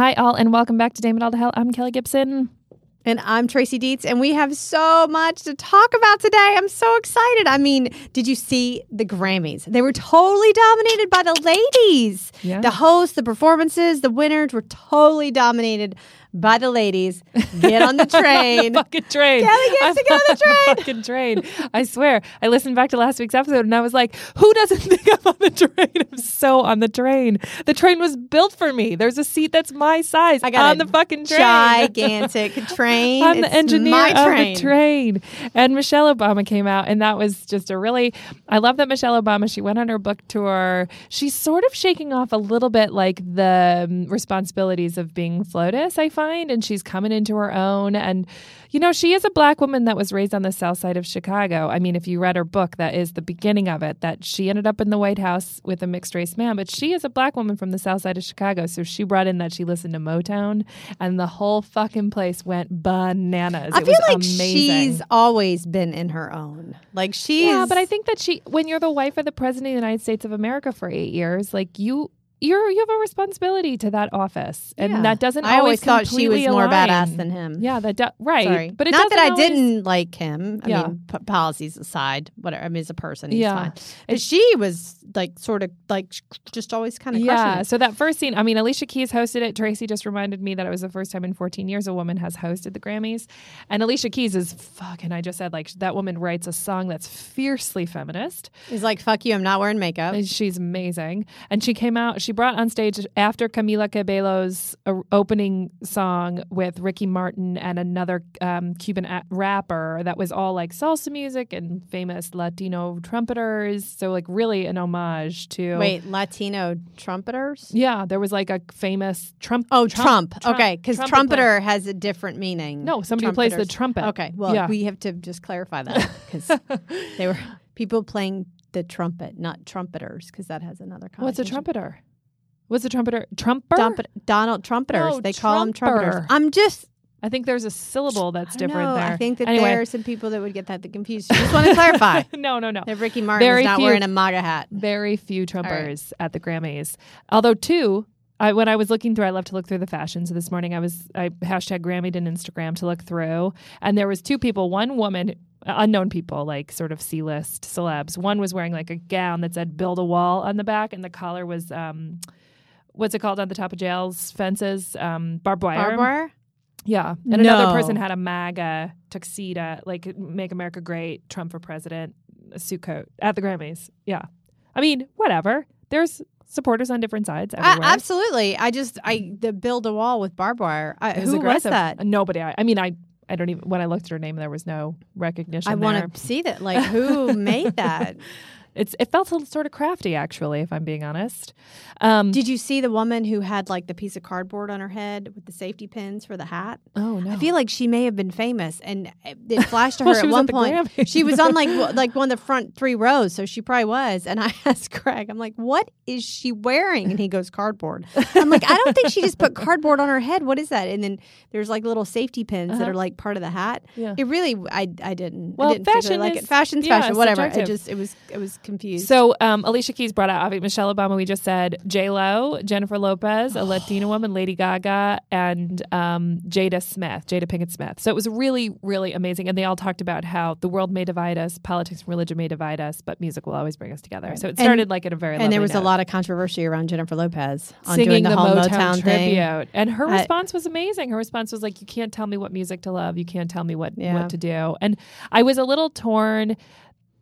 Hi, all, and welcome back to Damn It All to Hell. I'm Kelly Gibson. And I'm Tracy Dietz, and we have so much to talk about today. I'm so excited. I mean, did you see the Grammys? They were totally dominated by the ladies. Yeah. The hosts, the performances, the winners were totally dominated by the ladies. Get on the train. fucking train. Kelly gets to get on the train. fucking train. I swear. I listened back to last week's episode and I was like, who doesn't think I'm on the train? I'm so on the train. The train was built for me. There's a seat that's my size I got on the fucking train. gigantic train. I'm the engineer my of the train. And Michelle Obama came out, and that was just a really. I love that Michelle Obama. She went on her book tour. She's sort of shaking off a little bit like the um, responsibilities of being FLOTUS, I find, and she's coming into her own. And you know, she is a black woman that was raised on the South Side of Chicago. I mean, if you read her book, that is the beginning of it. That she ended up in the White House with a mixed race man, but she is a black woman from the South Side of Chicago. So she brought in that she listened to Motown, and the whole fucking place went bananas. I it feel like amazing. she's always been in her own. Like she's yeah, but I think that she, when you're the wife of the president of the United States of America for eight years, like you. You're, you have a responsibility to that office, and Yeah. that doesn't. I always thought she was more align. badass than him. Yeah, that do- right. Sorry. But it not that I always- didn't like him. I Yeah. mean, p- policies aside, whatever. I mean, as a person, he's Yeah. fine. But she was like, sort of like, just always kind of Yeah. crushing. So that first scene, I mean, Alicia Keys hosted it. Tracy just reminded me that it was the first time in 14 years a woman has hosted the Grammys. And Alicia Keys is fucking, I just said, like, that woman writes a song that's fiercely feminist. He's like, "Fuck you, I'm not wearing makeup." And She's amazing. And she came out, she brought on stage after Camila Cabello's uh, opening song with Ricky Martin and another um, Cuban rapper that was all like salsa music and famous Latino trumpeters. So, like, really an homage to. Wait, Latino trumpeters? Yeah, there was like a famous Trump. Oh, Trump. Okay, because trumpet trumpeter has a different meaning. No, somebody who plays the trumpet. Okay, well, Yeah. we have to just clarify that because they were people playing the trumpet, not trumpeters, because that has another. What's a trumpeter? What's a trumpeter? Trumper? Dump- Donald Trumpeters. No, they call them trumpeters. I'm just I think there's a syllable that's I different know. there. I think that Anyway. there are some people that would get that confused. Just want to clarify no, no, no. that Ricky Martin Very was not few. wearing a MAGA hat. Very few trumpers at the Grammys. Although two, I, when I was looking through, I love to look through the fashions. So this morning, I was I hashtag Grammyed in Instagram to look through, and there was two people. One woman, unknown people, like sort of C list celebs. One was wearing like a gown that said "Build a Wall" on the back, and the collar was um, what's it called on the top of jails fences? Um, barbed wire. Barbed wire? Yeah. And another person had a MAGA tuxedo, like Make America Great, Trump for President, a suit coat at the Grammys. Yeah. I mean, whatever. There's supporters on different sides everywhere. absolutely. I just I the build a wall with barbed wire. I, who was that? Uh, Nobody. I, I mean, I, I don't even, when I looked at her name, there was no recognition I want to see that. Like who made that? It's, it felt a little sort of crafty, actually, if I'm being honest. Um, Did you see the woman who had like the piece of cardboard on her head with the safety pins for the hat? oh, no. I feel like she may have been famous, and it flashed to her Well, at one at point. She was on like w- like one of the front three rows, so she probably was. And I asked Craig, I'm like, "What is she wearing?" And he goes, "Cardboard." I'm like, "I don't think she just put cardboard on her head. What is that?" And then there's like little safety pins that Uh-huh. are like part of the hat. Yeah. It really, I I didn't. Well, I didn't fashion like is- it. Fashion's yeah, fashion, whatever. subjective. It just it was it was confused. So um, Alicia Keys brought out obviously Michelle Obama. We just said J Lo, Jennifer Lopez, a Latina woman, Lady Gaga, and um, Jada Smith, Jada Pinkett Smith. So it was really, really amazing. And they all talked about how the world may divide us, politics and religion may divide us, but music will always bring us together. So it And- started like at a very and there was a lot of controversy around Jennifer Lopez on singing doing the, the, whole Motown, Motown, thing. tribute, and her I- response was amazing. Her response was like, "You can't tell me what music to love. You can't tell me what Yeah. what to do." And I was a little torn.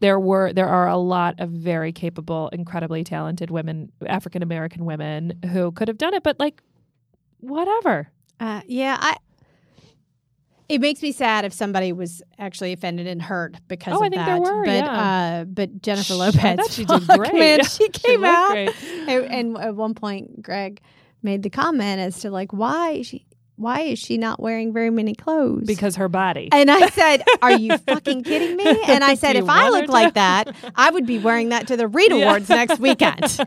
There were there are a lot of very capable, incredibly talented women, African American women who could have done it, but like, whatever. Uh, yeah, I. It makes me sad if somebody was actually offended and hurt because Oh, of I think there were, but yeah. uh, but Jennifer Lopez, she did great. Man, Yeah, she she came looked out, and, and at one point, Greg made the comment as to like why she why is she not wearing very many clothes? because her body. and I said, "Are you fucking kidding me?" And I said, "If I look like that, I would be wearing that to the Reed Yeah. Awards next weekend.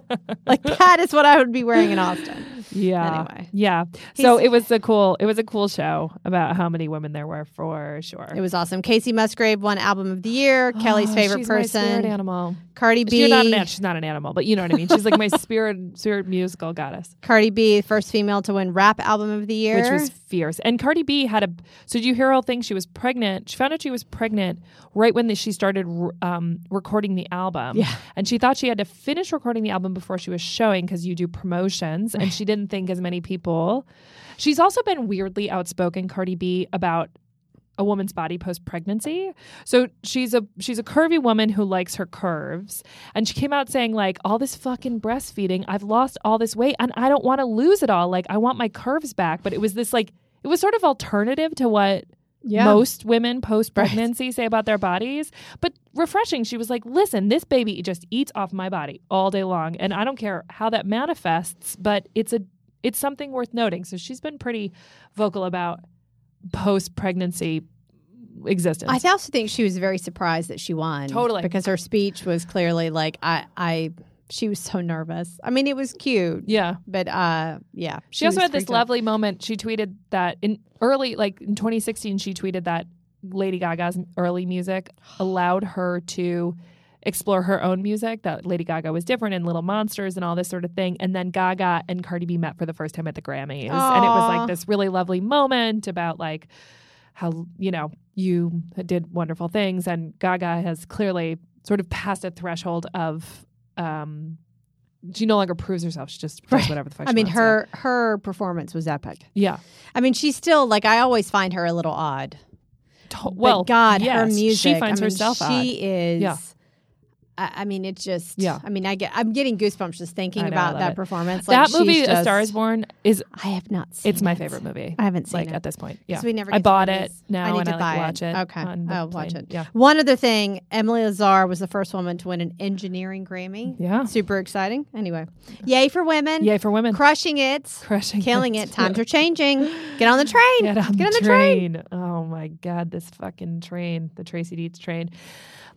like that is what I would be wearing in Austin." Yeah. Anyway. Yeah. So it was a cool it was a cool show about how many women there were for sure. It was awesome. Kacey Musgrave won Album of the Year. Kelly's Oh, favorite she's my spirit person. animal. Cardi B. She's not an an- she's not an animal, but you know what I mean. She's like my spirit spirit musical goddess. Cardi B, first female to win Rap Album of the Year. Which was fierce. And Cardi B had a. So did you hear all things? She was pregnant. She found out she was pregnant right when the, she started um, recording the album. Yeah. And she thought she had to finish recording the album before she was showing because you do promotions. And she didn't think as many people. She's also been weirdly outspoken, Cardi B, about a woman's body post pregnancy. So she's a she's a curvy woman who likes her curves and she came out saying like all this fucking breastfeeding, I've lost all this weight and I don't want to lose it all. Like I want my curves back, but it was this like it was sort of alternative to what yeah. most women post pregnancy say about their bodies, but refreshing. She was like, "Listen, this baby just eats off my body all day long, and I don't care how that manifests, but it's a it's something worth noting." So she's been pretty vocal about post pregnancy existence. I also think she was very surprised that she won. Totally. Because her speech was clearly like I I she was so nervous. I mean it was cute. yeah. But uh yeah. She, also had this lovely moment. She tweeted that in early, like in 2016, she tweeted that Lady Gaga's early music allowed her to explore her own music. That Lady Gaga was different in Little Monsters and all this sort of thing. And then Gaga and Cardi B met for the first time at the Grammys, and it was like this really lovely moment about like how you know you did wonderful things, and Gaga has clearly sort of passed a threshold of. um she no longer proves herself. She just does Right. whatever the fuck. I she mean wants, yeah. her her performance was epic. Yeah. I mean she's still like I always find her a little odd. To- But well, God, her music. She finds I mean, herself She odd. is. Yeah. I, I mean, it just. Yeah. I mean, I get. I'm getting goosebumps just thinking know, about that it. performance. Like, that movie, she's A Star Is Born, is I have not seen. it's my it. favorite movie. I haven't seen like it. at this point. Yeah, we never I to bought it now I need to I buy like watch it. Okay, I'll watch it. Yeah, One other thing, Emily Lazar was the first woman to win an engineering Grammy. yeah. Super exciting. Anyway, yay for women. Yay for women, Crushing it. crushing, Killing it. Times are changing. Get on the train. Get on, Get on the, the train. train. Oh my god, this fucking train, the Tracy Dietz train.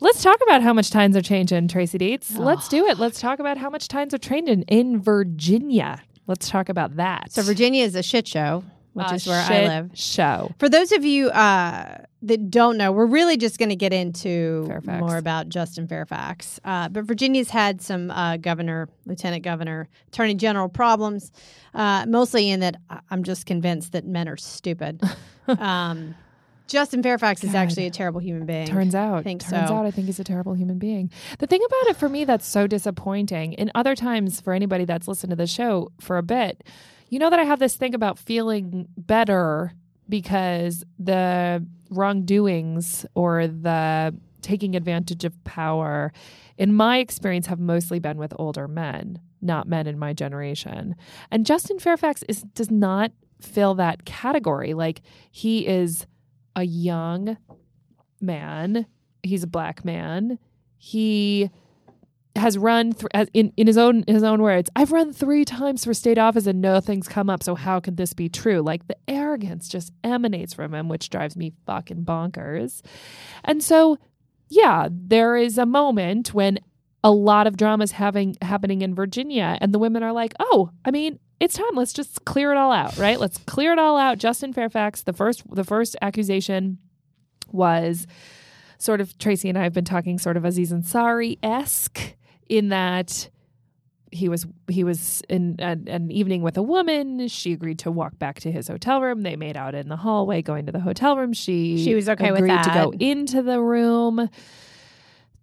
Let's talk about how much times are changing, Tracy Dietz. Let's do it. Let's talk about how much times are changing in Virginia. Let's talk about that. So Virginia is a shit show, which A is where I live. Show. For those of you uh, that don't know, we're really just going to get into Fairfax. more about Justin Fairfax. Uh, but Virginia's had some uh, governor, lieutenant governor, attorney general problems, uh, mostly in that I'm just convinced that men are stupid. um, Justin Fairfax is actually a terrible human being. Turns out, think turns so. out, I think he's a terrible human being. The thing about it for me that's so disappointing, and other times for anybody that's listened to the show for a bit, you know that I have this thing about feeling better because the wrongdoings or the taking advantage of power, in my experience, have mostly been with older men, not men in my generation. And Justin Fairfax is does not fill that category. Like he is a young man. He's a black man. He has run th- in in his own his own words. I've run three times for state office and nothing's come up. So how could this be true? Like the arrogance just emanates from him, which drives me fucking bonkers. And so, yeah, there is a moment when a lot of dramas having happening in Virginia, and the women are like, "Oh, I mean." It's time. Let's just clear it all out, right? Let's clear it all out. Justin Fairfax, the first the first accusation was sort of Tracy and I have been talking sort of Aziz Ansari esque in that he was he was in an, an evening with a woman. She agreed to walk back to his hotel room. They made out in the hallway going to the hotel room. She She was okay with agreed to go into the room.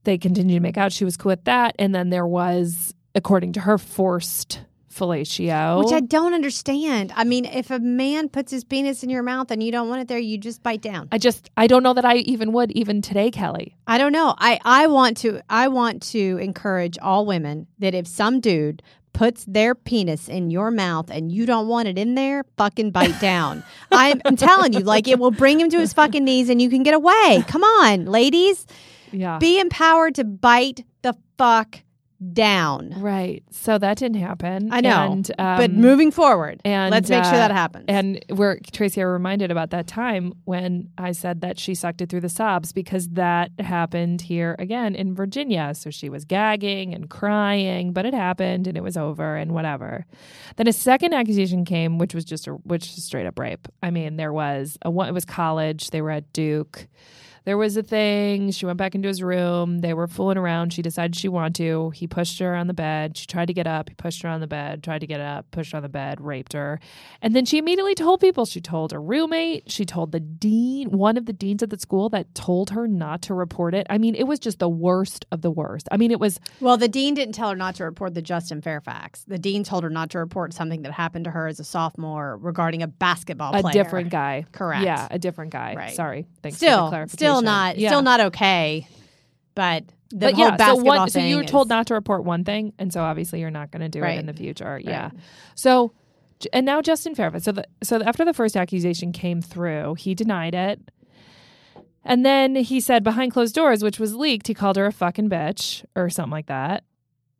They continued to make out. She was cool with that. And then there was, according to her, forced fellatio. Which I don't understand. I mean, if a man puts his penis in your mouth and you don't want it there, you just bite down. I just I don't know that I even would even today, Kelly. I don't know. I, I want to I want to encourage all women that if some dude puts their penis in your mouth and you don't want it in there, fucking bite down. I'm, I'm telling you, like it will bring him to his fucking knees and you can get away. Come on, ladies. Yeah. Be empowered to bite the fuck down. Right. So that didn't happen. I know. And, but um, moving forward, and, let's make sure uh, that happens. And we're Tracy, I reminded about that time when I said that she sucked it through the sobs because that happened here again in Virginia. So she was gagging and crying, but it happened and it was over and whatever. Then a second accusation came, which was just a which was straight up rape. I mean, there was a one. It was college. They were at Duke. There was a thing. She went back into his room. They were fooling around. She decided she wanted to. He pushed her on the bed. She tried to get up. He pushed her on the bed, tried to get up, pushed her on the bed, raped her. And then she immediately told people. She told her roommate. She told the dean, one of the deans at the school that told her not to report it. I mean, it was just the worst of the worst. I mean, it was well, the dean didn't tell her not to report the Justin Fairfax. The dean told her not to report something that happened to her as a sophomore regarding a basketball a player. different guy. Correct. Yeah, a different guy. Right. Sorry. Thanks for the Still, clarification. still not, Yeah. still not okay. But the but whole yeah, so one, so you were told is- not to report one thing, and so obviously you're not going to do Right. it in the future. Yeah. So, and now Justin Fairfax. So, the, so after the first accusation came through, he denied it, and then he said behind closed doors, which was leaked, he called her a fucking bitch or something like that,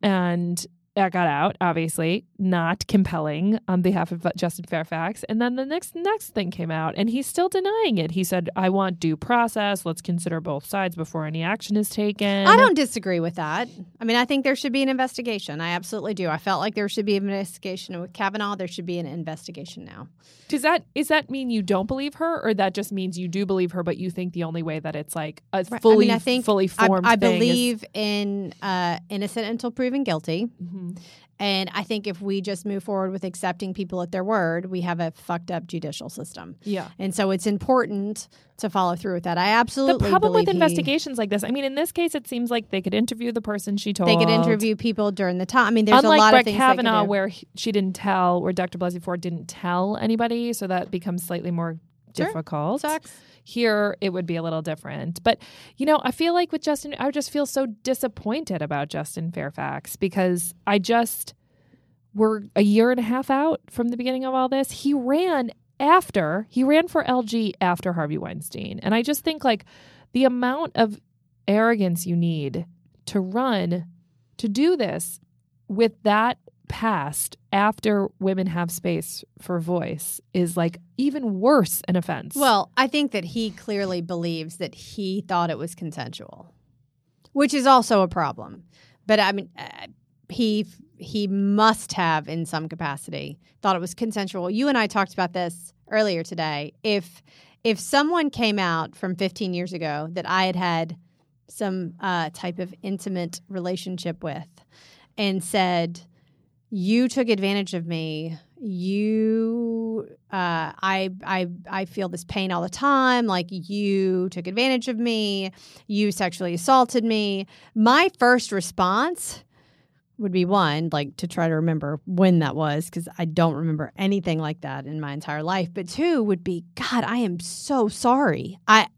and that got out. Obviously, not compelling on behalf of Justin Fairfax. And then the next next thing came out, and he's still denying it. He said, "I want due process. Let's consider both sides before any action is taken." I don't disagree with that. I mean, I think there should be an investigation. I absolutely do. I felt like there should be an investigation with Kavanaugh. There should be an investigation now. Does that is that mean you don't believe her, or that just means you do believe her, but you think the only way that it's like a Right. fully, I mean, I think fully I, formed I thing is- believe in uh, innocent until proven guilty. Mhm. And I think if we just move forward with accepting people at their word, we have a fucked up judicial system. Yeah. And so it's important to follow through with that. I absolutely The problem with he- investigations like this, I mean, in this case, it seems like they could interview the person she told. they could interview people during the time. I mean, there's Unlike a lot Brett of things Kavanaugh, they could do. where he- she didn't tell, where Dr. Blasey Ford didn't tell anybody, so that becomes slightly more Sure. difficult. Sucks. Here, it would be a little different. But, you know, I feel like with Justin, I just feel so disappointed about Justin Fairfax because I just, we're a year and a half out from the beginning of all this. He ran after, he ran for LG after Harvey Weinstein. And I just think like the amount of arrogance you need to run to do this with that past after women have space for voice is like even worse an offense. Well, I think that he clearly believes that he thought it was consensual, which is also a problem. But I mean, uh, he he must have, in some capacity, thought it was consensual. You and I talked about this earlier today. If if someone came out from 15 years ago that I had had some uh, type of intimate relationship with, and said, "You took advantage of me. You, uh, I, I, I feel this pain all the time. Like you took advantage of me. You sexually assaulted me." My first response would be one, like to try to remember when that was, because I don't remember anything like that in my entire life. But two would be, God, I am so sorry. I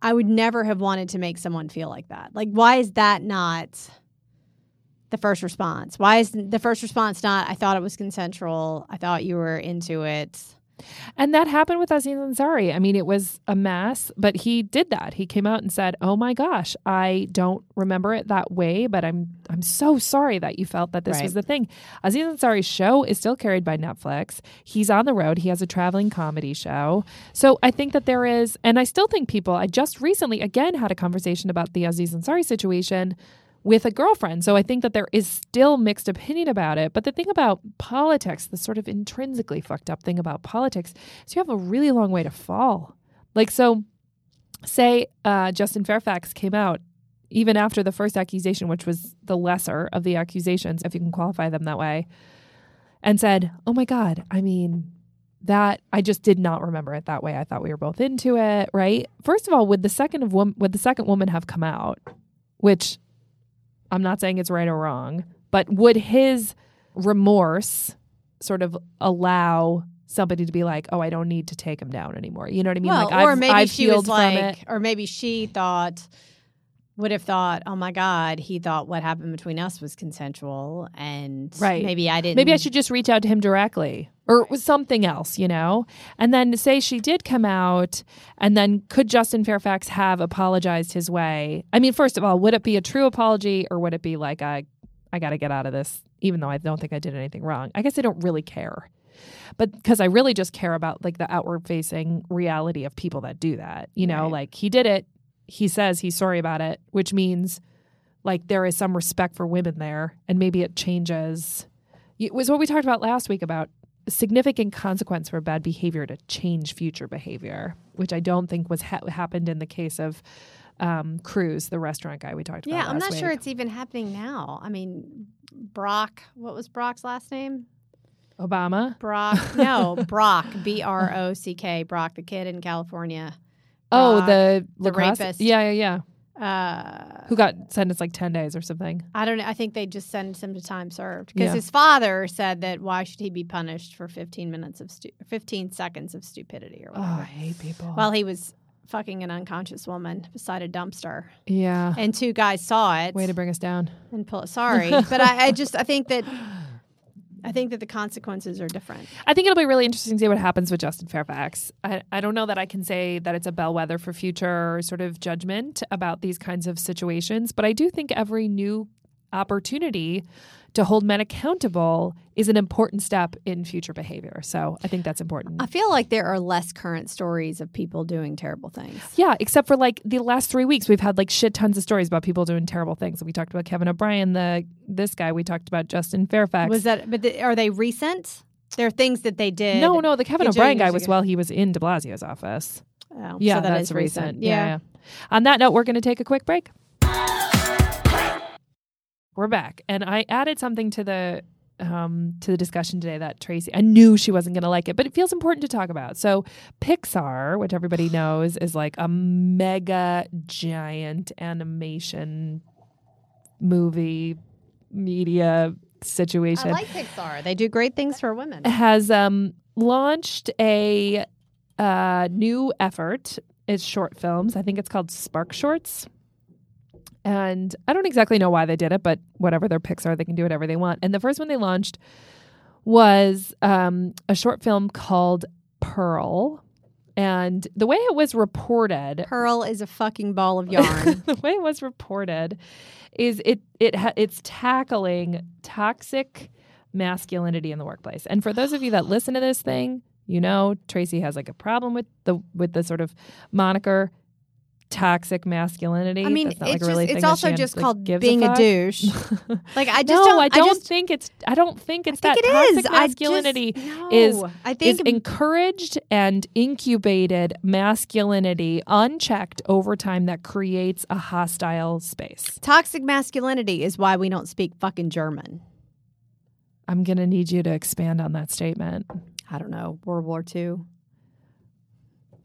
I would never have wanted to make someone feel like that. Like, why is that not the first response? Why is the first response not, I thought it was consensual. I thought you were into it. And that happened with Aziz Ansari. I mean, it was a mess, but he did that. He came out and said, "Oh my gosh, I don't remember it that way, but I'm I'm so sorry that you felt that this Right. was the thing." Aziz Ansari's show is still carried by Netflix. He's on the road. He has a traveling comedy show. So I think that there is, and I still think people. I just recently again had a conversation about the Aziz Ansari situation with a girlfriend. So I think that there is still mixed opinion about it. But the thing about politics, the sort of intrinsically fucked up thing about politics, is you have a really long way to fall. Like, so say uh, Justin Fairfax came out even after the first accusation, which was the lesser of the accusations, if you can qualify them that way, and said, Oh my God, I mean, that I just did not remember it that way. I thought we were both into it, right? First of all, would the second of would the second woman have come out, which I'm not saying it's right or wrong, but would his remorse sort of allow somebody to be like, "Oh, I don't need to take him down anymore"? You know what I mean? well, like, or I've, maybe I've she was like, or maybe she thought, would have thought, oh my God, he thought what happened between us was consensual. And Right. maybe I didn't. Maybe I should just reach out to him directly or it was something else, you know? And then say she did come out and then could Justin Fairfax have apologized his way? I mean, first of all, would it be a true apology or would it be like I I got to get out of this even though I don't think I did anything wrong? I guess I don't really care. But because I really just care about like the outward facing reality of people that do that. You know, Right. like he did it, he says he's sorry about it, which means like there is some respect for women there and maybe it changes it was what we talked about last week about significant consequence for bad behavior to change future behavior which i don't think was ha- happened in the case of um, cruz the restaurant guy we talked about Yeah, I'm not sure it's even happening now. I mean, Brock, what was Brock's last name? obama Brock, no, Brock, B R O C K, Brock, the kid in California. Oh the the lacrosse rapist. yeah yeah yeah Uh, who got sentenced like 10 days or something I don't know. I think they just sentenced him to time served because Yeah. his father said that why should he be punished for 15 minutes of stu- 15 seconds of stupidity or oh whatever? i hate people While he was fucking an unconscious woman beside a dumpster, yeah and two guys saw it way to bring us down and pull. it. Sorry, but I, I just I think that I think that the consequences are different. I think it'll be really interesting to see what happens with Justin Fairfax. I, I don't know that I can say that it's a bellwether for future sort of judgment about these kinds of situations, but I do think every new opportunity to hold men accountable is an important step in future behavior. So I think that's important. I feel like there are less current stories of people doing terrible things. Yeah, except for like the last three weeks, we've had like shit tons of stories about people doing terrible things. We talked about Kevin O'Brien, the this guy. We talked about Justin Fairfax. Was that? But the, are they recent? There are things that they did. no, no, the Kevin O'Brien guy was ago. while he was in De Blasio's office. Oh, Yeah, so that that's is recent. Yeah. Yeah. yeah. On that note, we're going to take a quick break. We're back, and I added something to the um, to the discussion today that Tracy. I knew she wasn't going to like it, but it feels important to talk about. So, Pixar, which everybody knows, is like a mega giant animation movie media situation I like Pixar. They do great things for women. has um, launched a uh, new effort. It's short films. I think it's called Spark Shorts. And I don't exactly know why they did it, but whatever, their picks are, they can do whatever they want. And the first one they launched was um, a short film called Purl. And the way it was reported, Purl is a fucking ball of yarn. the way it was reported is it it ha- it's tackling toxic masculinity in the workplace. And for those of you that listen to this thing, you know Tracy has like a problem with the with the sort of moniker toxic masculinity. I mean, That's not, it's like, a just, really it's also just called gives being a, fuck. douche. like I just no, don't. I don't just, think it's. I don't think it's I think that it toxic is. I just- masculinity no. is I is think encouraged and incubated masculinity unchecked over time that creates a hostile space. toxic masculinity is why we don't speak fucking German. I'm going to need you to expand on that statement. I don't know World War II.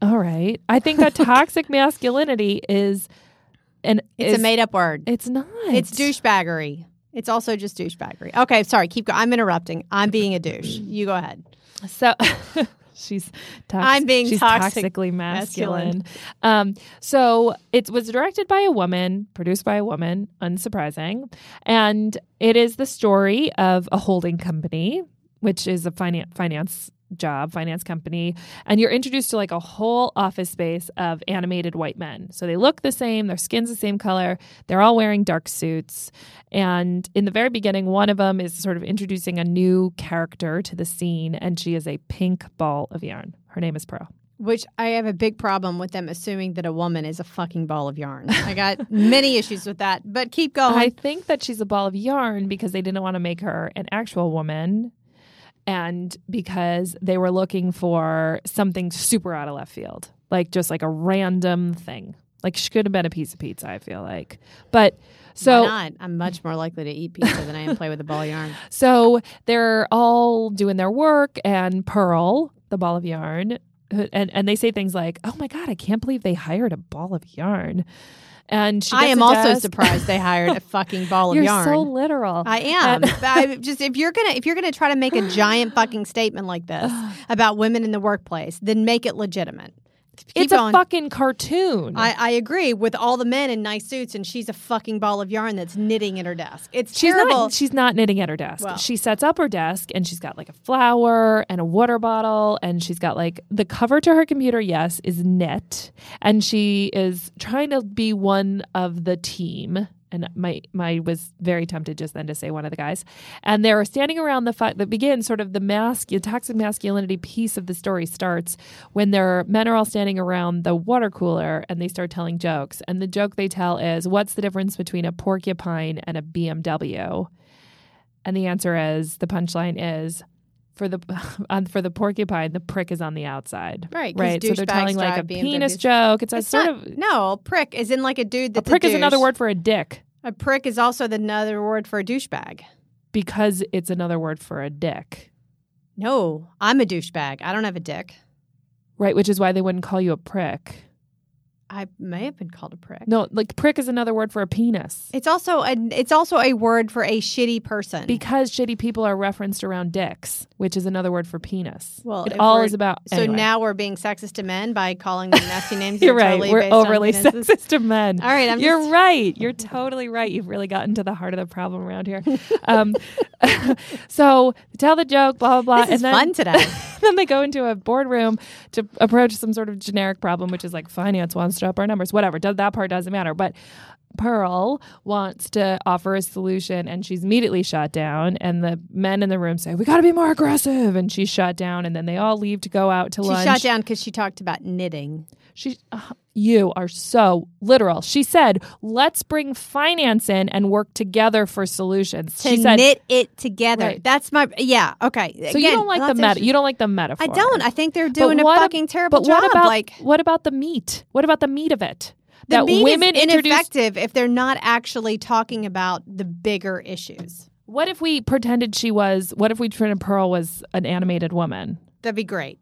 All right. I think that toxic masculinity is an It's is, a made up word. It's not. It's douchebaggery. It's also just douchebaggery. Okay, sorry. Keep going. I'm interrupting. I'm being a douche. You go ahead. So she's toxic. I'm being she's toxic toxically masculine. Um, so it was directed by a woman, produced by a woman, unsurprising, and it is the story of a holding company, which is a finance finance job, finance company, and you're introduced to like a whole office space of animated white men. So they look the same, their skin's the same color, they're all wearing dark suits. And in the very beginning, one of them is sort of introducing a new character to the scene, and she is a pink ball of yarn. Her name is Purl. Which I have a big problem with them assuming that a woman is a fucking ball of yarn. I got many issues with that, but keep going. I think that she's a ball of yarn because they didn't want to make her an actual woman. And because they were looking for something super out of left field, like just like a random thing. Like she could have been a piece of pizza, I feel like. But so? I'm much more likely to eat pizza than I am play with a ball of yarn. So they're all doing their work, and Purl, the ball of yarn, and, and they say things like, "Oh my god, I can't believe they hired a ball of yarn." And she I am also desk. surprised they hired a fucking ball of You're yarn. so literal. I uh, am. I just if you're gonna if you're gonna try to make a giant fucking statement like this about women in the workplace, then make it legitimate. It's a fucking cartoon. I, I agree with all the men in nice suits, and she's a fucking ball of yarn that's knitting at her desk. It's She's terrible. not. She's not knitting at her desk. Well. she sets up her desk and she's got like a flower and a water bottle and she's got like the cover to her computer. Yes, is knit, and she is trying to be one of the team. And my my was very tempted just then to say one of the guys, and they're standing around the fi- that begins sort of the mask the toxic masculinity piece of the story starts when their men are all standing around the water cooler and they start telling jokes, and the joke they tell is, "What's the difference between a porcupine and a BMW?" And the answer is the punchline is for the on for the porcupine, the prick is on the outside. Right, right. So they're telling like a penis joke. It's a It's sort not, of no prick is in like a dude a that's prick is another word for a dick A prick is also the another word for a douchebag. because it's another word for a dick. No, I'm a douchebag. I don't have a dick. Right, which is why they wouldn't call you a prick. I may have been called a prick. No, like prick is another word for a penis. It's also a it's also a word for a shitty person. Because shitty people are referenced around dicks, which is another word for penis. Well, it all is about. so anyway. now we're being sexist to men by calling them nasty names. You're right. Totally We're overly sexist to men. All right, I'm You're just- right. You're totally right. You've really gotten to the heart of the problem around here. Um, so tell the joke, blah blah blah, This is and then fun today. then they go into a boardroom to approach some sort of generic problem, which is like finance wants to up our numbers, whatever. Does that part doesn't matter, but. Purl wants to offer a solution and she's immediately shot down. And the men in the room say, We got to be more aggressive. And she's shot down. And then they all leave to go out to She lunch. shot down because she talked about knitting. She, uh, you are so literal. She said, "Let's bring finance in and work together for solutions." To she said, knit it together. Right. That's my yeah. Okay. "So you don't like the meta? You don't like the metaphor? I don't. I think they're doing a what fucking terrible but job. what about like what about the meat? What about the meat of it? The that women is ineffective if they're not actually talking about the bigger issues. What if we pretended she was? What if we pretended Purl was an animated woman? That'd be great.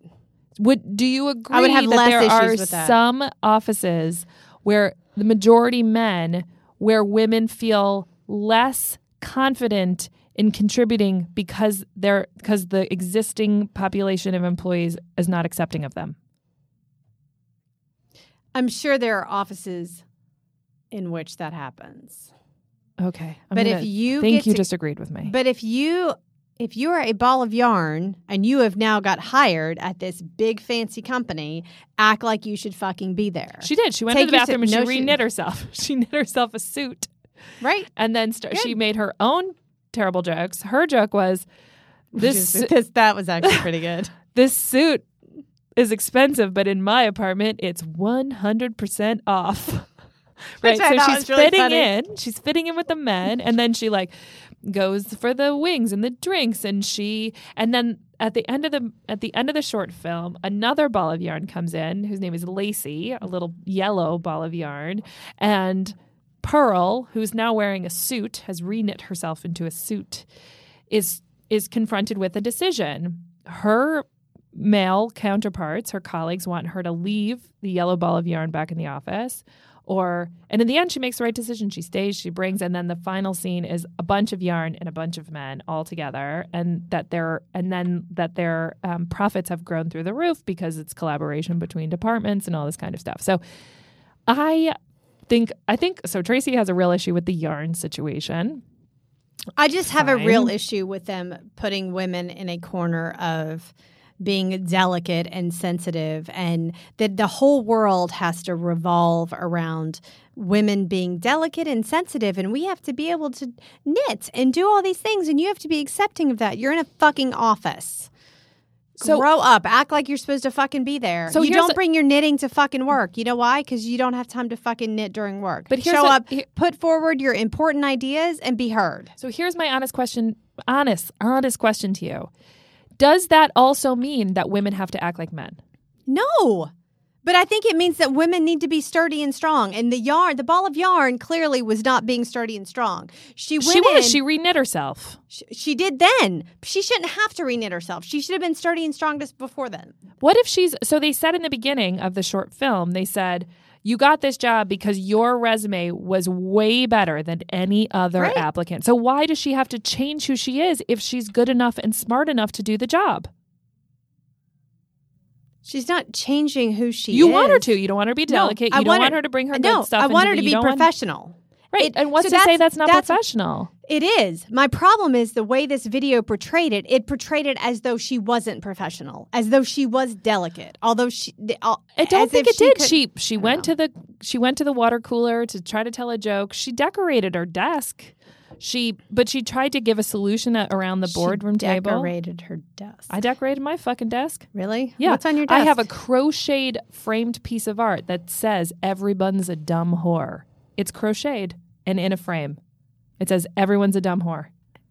Would do you agree I would have that less there issues are with that. some offices where the majority men, where women feel less confident in contributing because they're because the existing population of employees is not accepting of them? I'm sure there are offices in which that happens. Okay, I'm but if you think you to- just agreed with me. But if you if you are a ball of yarn and you have now got hired at this big fancy company, act like you should fucking be there. she did. She went Take to the bathroom and no, she she- re-knit herself. She knit herself a suit. right? and then st- she made her own terrible jokes. Her joke was this this that was actually pretty good. this suit is expensive, but in my apartment it's one hundred percent off. right, so she's really fitting funny. in. She's fitting in with the men, and then she like goes for the wings and the drinks, and she and then at the end of the at the end of the short film, another ball of yarn comes in, whose name is Lacey, a little yellow ball of yarn, and Purl, who's now wearing a suit, has reknit herself into a suit, is is confronted with a decision. Her male counterparts, her colleagues, want her to leave the yellow ball of yarn back in the office. Or and in the end she makes the right decision. She stays, she brings, and then the final scene is a bunch of yarn and a bunch of men all together, and that their and then that their um, profits have grown through the roof because it's collaboration between departments and all this kind of stuff. So I think I think so. Tracy has a real issue with the yarn situation. I just have a real issue with them putting women in a corner of being delicate and sensitive and that the whole world has to revolve around women being delicate and sensitive and we have to be able to knit and do all these things and you have to be accepting of that. You're in a fucking office. So- Grow up, act like you're supposed to fucking be there. So you don't a- bring your knitting to fucking work. You know why? Because you don't have time to fucking knit during work. But here's show a- up, here- put forward your important ideas, and be heard. So here's my honest question, honest, honest question to you. Does that also mean that women have to act like men? No. But I think it means that women need to be sturdy and strong. And the yarn, the ball of yarn clearly was not being sturdy and strong. She went she was. in- She reknit herself. sh- she did then. She shouldn't have to reknit herself. She should have been sturdy and strong just before then. What if she's so they said in the beginning of the short film, they said, You got this job because your resume was way better than any other Right. applicant. So why does she have to change who she is if she's good enough and smart enough to do the job? She's not changing who she you is. You want her to. You don't want her to be No, delicate. I you don't want want her- her to bring her No, good stuff. I want her to be don't want- professional. Right. It- and what's so to say that's- not that's- professional? It is. My problem is the way this video portrayed it. It portrayed it as though she wasn't professional, as though she was delicate. Although she, uh, I don't think it did. could- she she went to the she went to the water cooler to try to tell a joke. She decorated her desk. She but she tried to give a solution around the she boardroom table. decorated her desk. I decorated my fucking desk. really? Yeah. What's on your desk? I have a crocheted framed piece of art that says everyone's a dumb whore. It's crocheted and in a frame. It says everyone's a dumb whore.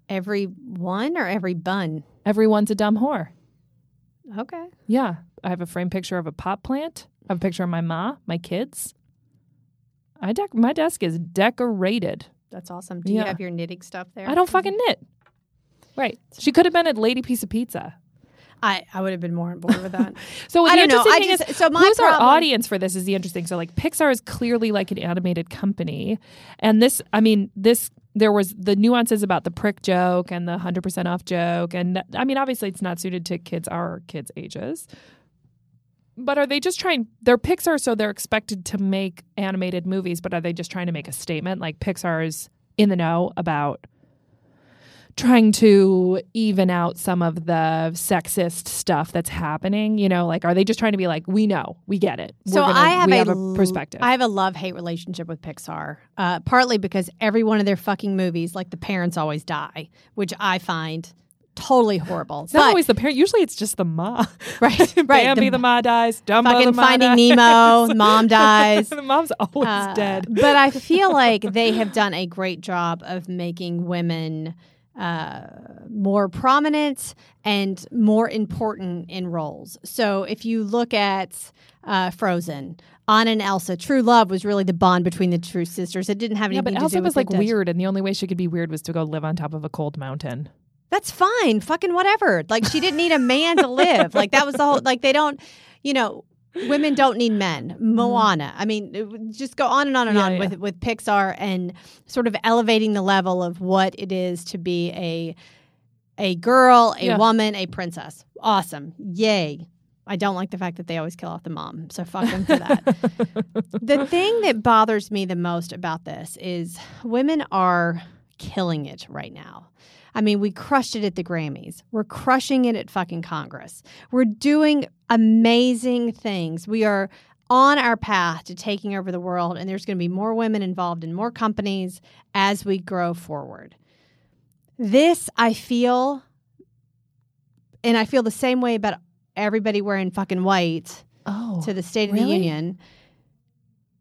every one or every bun. Everyone's a dumb whore. Okay. Yeah. I have a framed picture of a pot plant. I have a picture of my ma, my kids. I dec- my desk is decorated. That's awesome. Do Yeah. you have your knitting stuff there? I don't fucking knit. Right. She could have been a lady piece of pizza. I, I would have been more on board with that. So I the don't know. interesting I just- is, so my who's our audience for this is the interesting. So like Pixar is clearly like an animated company, and this, I mean, this there was the nuances about the prick joke and the hundred percent off joke, and I mean, obviously it's not suited to kids our kids' ages. But are they just trying? They're Pixar, so they're expected to make animated movies. But are they just trying to make a statement? Like Pixar is in the know about trying to even out some of the sexist stuff that's happening. You know, like are they just trying to be like, we know, we get it. We're So gonna- I have a, have a perspective. I have a love hate relationship with Pixar. Uh, partly because every one of their fucking movies, like the parents always die, which I find totally horrible. it's not But- always the parent. Usually it's just the ma. right, right. Bambi the, the, ma dies. Dumbo the ma Finding dies. Nemo, mom dies. the mom's always Uh, dead. but I feel like they have done a great job of making women uh, more prominent and more important in roles. So if you look at uh, Frozen, Anna and Elsa, true love was really the bond between the true sisters. It didn't have Yeah, anything but to Elsa do with was like the weird, and the only way she could be weird was to go live on top of a cold mountain. That's fine. Fucking whatever. Like she didn't need a man to live. Like that was the whole. Like they don't. You know, women don't need men. Mm-hmm. Moana. I mean, just go on and on and Yeah, on yeah. with with Pixar and sort of elevating the level of what it is to be a a girl, a Yeah. woman, a princess. Awesome. Yay. I don't like the fact that they always kill off the mom. So fuck them for that. the thing that bothers me the most about this is women are killing it right now. I mean, we crushed it at the Grammys. We're crushing it at fucking Congress. We're doing amazing things. We are on our path to taking over the world, and there's going to be more women involved in more companies as we grow forward. This, I feel, and I feel the same way about everybody wearing fucking white Oh, to the State of the? Union.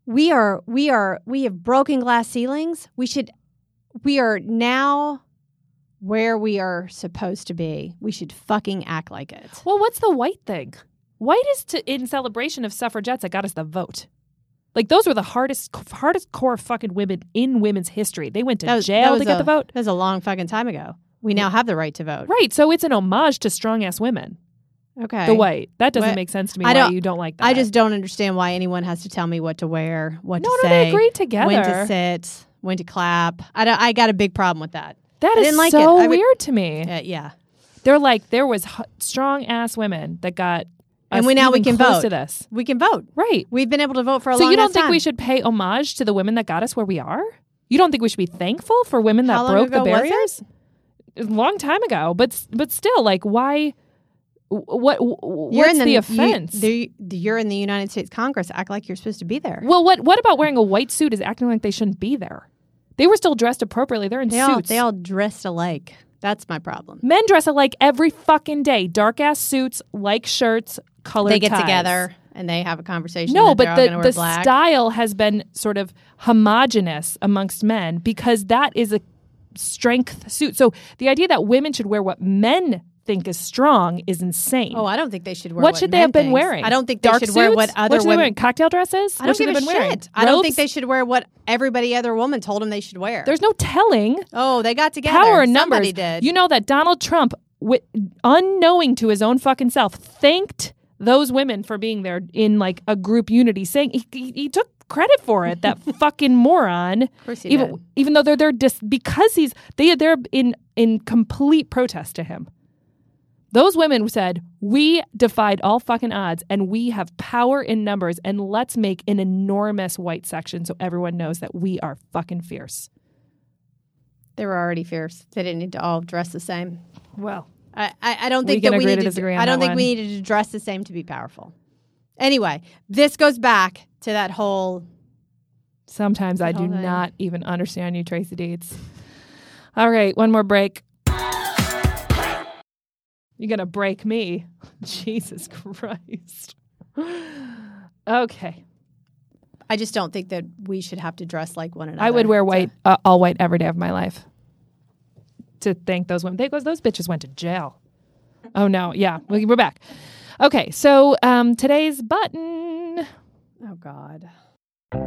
We are we are we have broken glass ceilings. We should we are now where we are supposed to be. We should fucking act like it. Well, what's the white thing? White is to in celebration of suffragettes that got us the vote. Like those were the hardest, hardest core fucking women in women's history. They went to was- jail to get a- the vote. That was a long fucking time ago. We now have the right to vote. Right. So it's an homage to strong ass women. Okay. The white. That doesn't What- make sense to me. I why don't- you don't like that? I just don't understand why anyone has to tell me what to wear, what no, to no. say, They agreed together. when to sit, when to clap. I, don't, I got a big problem with that. That is like so would- weird to me. Uh, yeah. They're like there was strong ass women that got, And we now we can vote. to this. We can vote. Right. We've been able to vote for a So long time. So you don't think we should pay homage to the women that got us where we are? You don't think we should be thankful for women that broke the barriers? A long time ago, but but still, like, why? What? What's the, you- offense? the- you're in the United States Congress. Act like you're supposed to be there. well, what what about wearing a white suit? Is acting like they shouldn't be there? They were still dressed appropriately. They're in They all suits. they all dressed alike. That's my problem. Men dress alike every fucking day. Dark ass suits, like shirts, colored. They get ties. together and they have a conversation. No, but all the, the black. style has been sort of homogenous amongst men because that is a strength suit. So the idea that women should wear what men think is strong is insane. Oh, I don't think they should wear. what what should they have been wearing? I don't think they Dark should wear what other they women. wearing? Cocktail dresses? I don't should give they a have been wearing? shit. I don't think they should wear what everybody other woman told them they should wear. There's no telling. oh, they got together. Power Somebody numbers. did. You know that Donald Trump, wi- unknowing to his own fucking self, thanked those women for being there in like a group unity, saying he, he, he took credit for it. That fucking moron. of course he even did. even though they're there dis- because he's they they're in in complete protest to him. Those women said, We defied all fucking odds and we have power in numbers and let's make an enormous white section so everyone knows that we are fucking fierce. They were already fierce. They didn't need to all dress the same. Well, I, I, don't We think can that we agree to on I don't think one. we needed to dress the same to be powerful. Anyway, this goes back to that whole sometimes I do thing. not even understand you, Tracy Dietz. All right, one more break. You're going to break me. Jesus Christ. Okay. I just don't think that we should have to dress like one another. I would wear to- white, uh, all white every day of my life to thank those women. They, those, those bitches went to jail. Oh, no. Yeah, we- we're back. Okay, so um, today's button. Oh God. The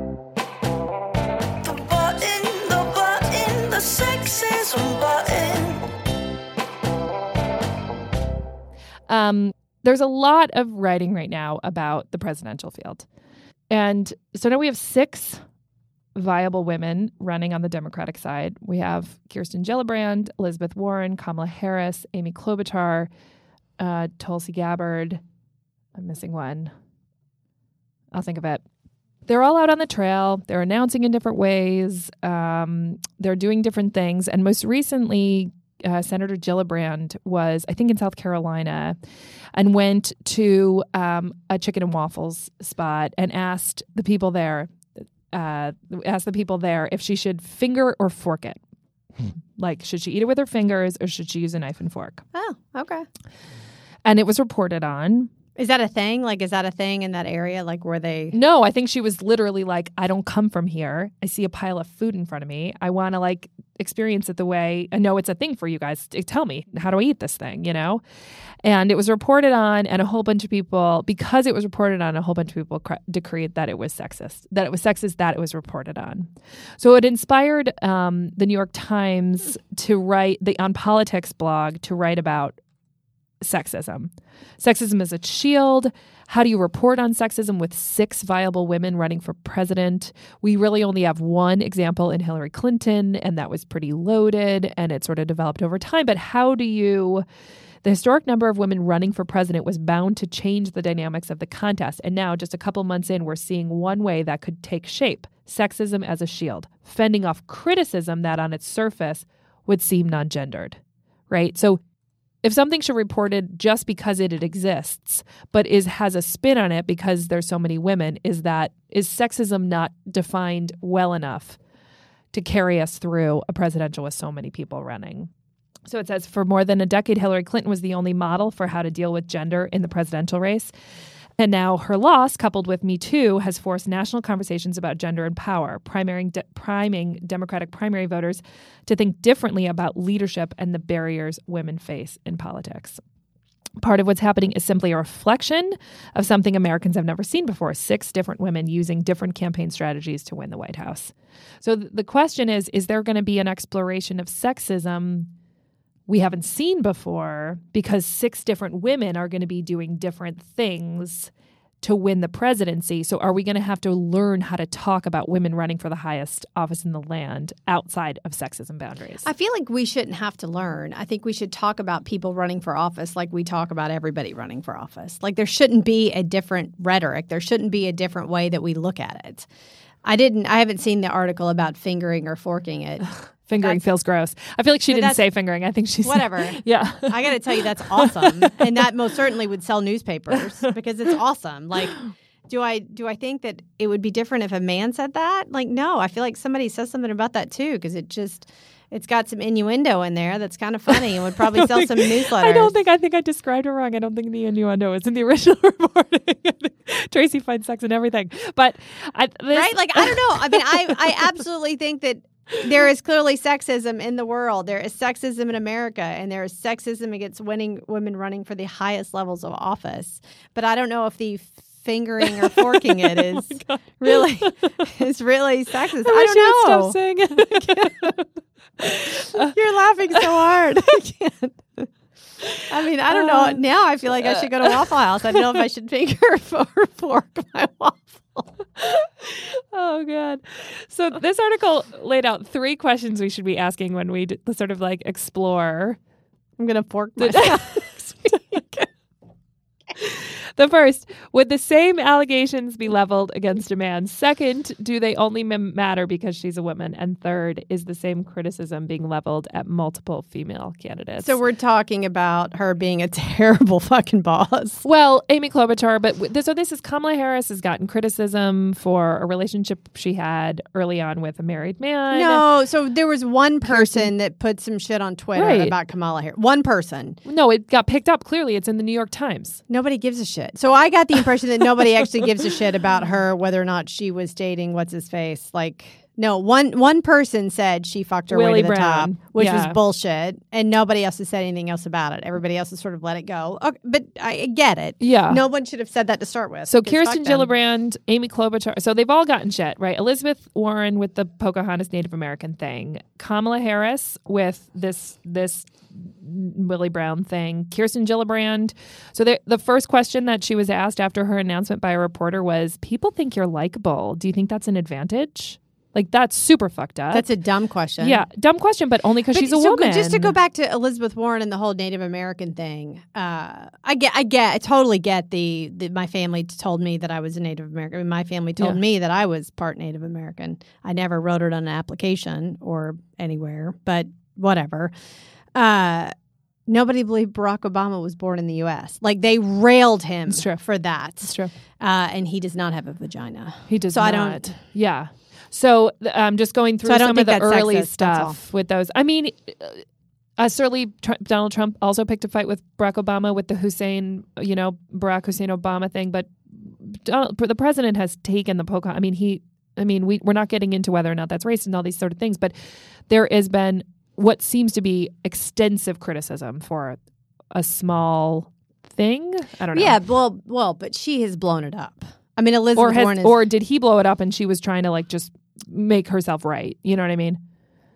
button, the button, the sexism button. Um, there's a lot of writing right now about the presidential field. And so now we have six viable women running on the Democratic side. We have Kirsten Gillibrand, Elizabeth Warren, Kamala Harris, Amy Klobuchar, uh, Tulsi Gabbard. I'm missing one. I'll think of it. They're all out on the trail. They're announcing in different ways. Um, they're doing different things. And most recently, uh, Senator Gillibrand was, I think, in South Carolina and went to um, a chicken and waffles spot and asked the people there, uh, asked the people there if she should finger or fork it. like, should she eat it with her fingers or should she use a knife and fork? Oh, okay. And it was reported on. Is that a thing? Like, is that a thing in that area? Like, where they? No, I think she was literally like, I don't come from here. I see a pile of food in front of me. I want to like experience it the way I know it's a thing for you guys. Tell me, how do I eat this thing? You know? And it was reported on, and a whole bunch of people, because it was reported on, a whole bunch of people cr- decreed that it was sexist, that it was sexist that it was reported on. So it inspired um, the New York Times to write the On Politics blog to write about sexism. Sexism is a shield. How do you report on sexism with six viable women running for president? We really only have one example in Hillary Clinton, and that was pretty loaded and it sort of developed over time. But how do you? The historic number of women running for president was bound to change the dynamics of the contest. And now, just a couple months in, we're seeing one way that could take shape sexism as a shield, fending off criticism that on its surface would seem non gendered, right? So if something should be reported just because it, it exists, but is has a spin on it because there's so many women, is that is sexism not defined well enough to carry us through a presidential with so many people running? So it says for more than a decade, Hillary Clinton was the only model for how to deal with gender in the presidential race. And now her loss, coupled with Me Too, has forced national conversations about gender and power, priming, de- priming Democratic primary voters to think differently about leadership and the barriers women face in politics. Part of what's happening is simply a reflection of something Americans have never seen before six different women using different campaign strategies to win the White House. So th- the question is is there going to be an exploration of sexism we haven't seen before because six different women are going to be doing different things to win the presidency. So, are we going to have to learn how to talk about women running for the highest office in the land outside of sexism boundaries? I feel like we shouldn't have to learn. I think we should talk about people running for office like we talk about everybody running for office. Like there shouldn't be a different rhetoric. There shouldn't be a different way that we look at it. I didn't. I haven't seen the article about fingering or forking it. fingering that's- feels gross. I feel like she didn't say fingering. I think she's Whatever. yeah. I got to tell you, that's awesome, and that most certainly would sell newspapers because it's awesome. Like, do I do I think that it would be different if a man said that? Like, no, I feel like somebody says something about that too because it just it's got some innuendo in there that's kind of funny and would probably sell some newsletters. I don't think I think I described it wrong. I don't think the innuendo is in the original reporting. Tracy finds sex and everything, but I, this, right? Like, I don't know. I mean, I I absolutely think that there is clearly sexism in the world. There is sexism in America, and there is sexism against winning women running for the highest levels of office. But I don't know if the fingering or forking it oh is really is really sexist. Oh I, I don't know. stop saying it. You're laughing so hard. I can't. I mean, I don't know. Um, now I feel like I should go to Waffle House. I don't know if I should finger or fork my waffle. oh god. So this article laid out three questions we should be asking when we d- sort of like explore i'm gonna fork myself. The first, would the same allegations be leveled against a man? Second, do they only m- matter because she's a woman? And third, is the same criticism being leveled at multiple female candidates? So we're talking about her being a terrible fucking boss. Well, Amy Klobuchar, but w- so this is Kamala Harris has gotten criticism for a relationship she had early on with a married man. No, so there was one person that put some shit on Twitter Right. about Kamala Harris. One person. No, it got picked up. Clearly, it's in the New York Times. Nobody gives a shit. So I got the impression that nobody actually gives a shit about her, whether or not she was dating what's his face. Like, no, one one person said she fucked her way Willie to the top, which Yeah. was bullshit, and nobody else has said anything else about it. Everybody else has sort of let it go. Okay, but I get it. Yeah. no one should have said that to start with. So Kirsten. Gillibrand, Amy Klobuchar, so they've all gotten shit, right? Elizabeth Warren with the Pocahontas Native American thing, Kamala Harris with this this Willie Brown thing, Kirsten Gillibrand. So the the first question that she was asked after her announcement by a reporter was, "People think you're likable. Do you think that's an advantage?" Like that's super fucked up. That's a dumb question. yeah, dumb question, but only because she's a so woman. Just to go back to Elizabeth Warren and the whole Native American thing, uh, I get, I get, I totally get the, the. My family told me that I was a Native American. My family told Yeah. me that I was part Native American. I never wrote it on an application or anywhere, but whatever. Uh, nobody believed Barack Obama was born in the U.S. Like they railed him for that, It's true. uh, and he does not have a vagina. He does So I not. don't- Yeah. So I'm just going through don't some of the early sexist, stuff with those. I mean, uh, uh, certainly Tr- Donald Trump also picked a fight with Barack Obama with the Hussein, you know, Barack Hussein Obama thing. But Donald, the president has taken the poke. I mean, he. I mean, we we're not getting into whether or not that's racist and all these sort of things, but there has been what seems to be extensive criticism for a small thing. I don't know. Yeah, well, well, but she has blown it up. I mean, Elizabeth or has, Warren is or did he blow it up and she was trying to like just make herself right? You know what I mean?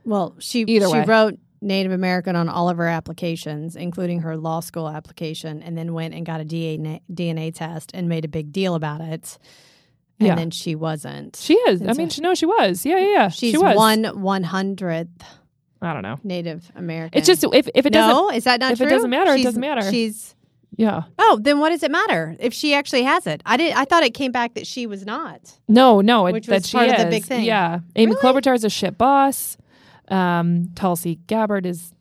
Well, she Either she way. wrote Native American on all of her applications, including her law school application, and then went and got a DNA, DNA test and made a big deal about it. And Yeah. then she wasn't. She is. I And mean, she, no, she was. Yeah, yeah, yeah. She's she was. one one hundredth I don't know. Native American. It's just if if it doesn't. no, is that not if it doesn't matter, it doesn't matter. She's Yeah. oh, then what does it matter if she actually has it? I did. I thought it came back that she was not. No, no, it, Which that was she part of is. the big thing. Yeah. Amy Really? Klobuchar is a shit boss. Um, Tulsi Gabbard is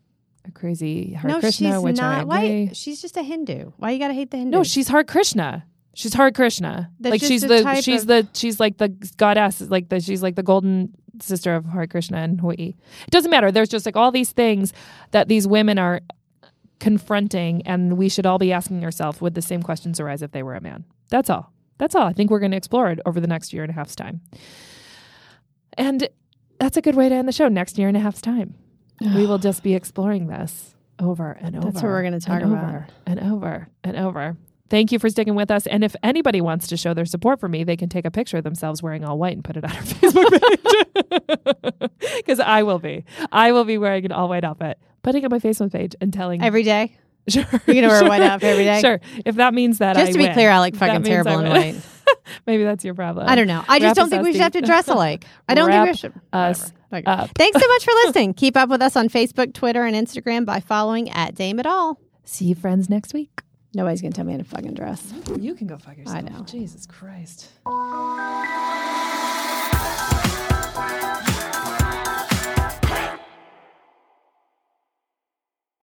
a crazy Hare no, Krishna, she's which I not. agree. Why? She's just a Hindu. Why you gotta hate the Hindu? No, she's Hare Krishna. She's Hare Krishna. That's like she's the she's of- the she's like the goddess. Like the she's like the golden sister of Hare Krishna in Hawaii. It doesn't matter. There's just like all these things that these women are confronting, and we should all be asking ourselves: Would the same questions arise if they were a man? That's all. That's all. I think we're going to explore it over the next year and a half's time. And that's a good way to end the show. Next year and a half's time, we will just be exploring this over and over. That's what we're gonna talk and about. over and over and over. Thank you for sticking with us. And if anybody wants to show their support for me, they can take a picture of themselves wearing all white and put it on our Facebook page. Because I will be. I will be wearing an all white outfit, putting it on my Facebook page and telling every day. Sure. You're gonna wear a white outfit every day? Sure. If that means that I Just I to be win, clear, I like fucking terrible in white. Maybe that's your problem. I don't know. I Wrap just don't think we should have to dress alike. I don't Wrap think we should. us whatever. Okay. up. Thanks so much for listening. Keep up with us on Facebook, Twitter, and Instagram by following at Dame It All. See you friends next week. Nobody's gonna tell me how to fucking dress. You can go fuck yourself. I know. Jesus Christ.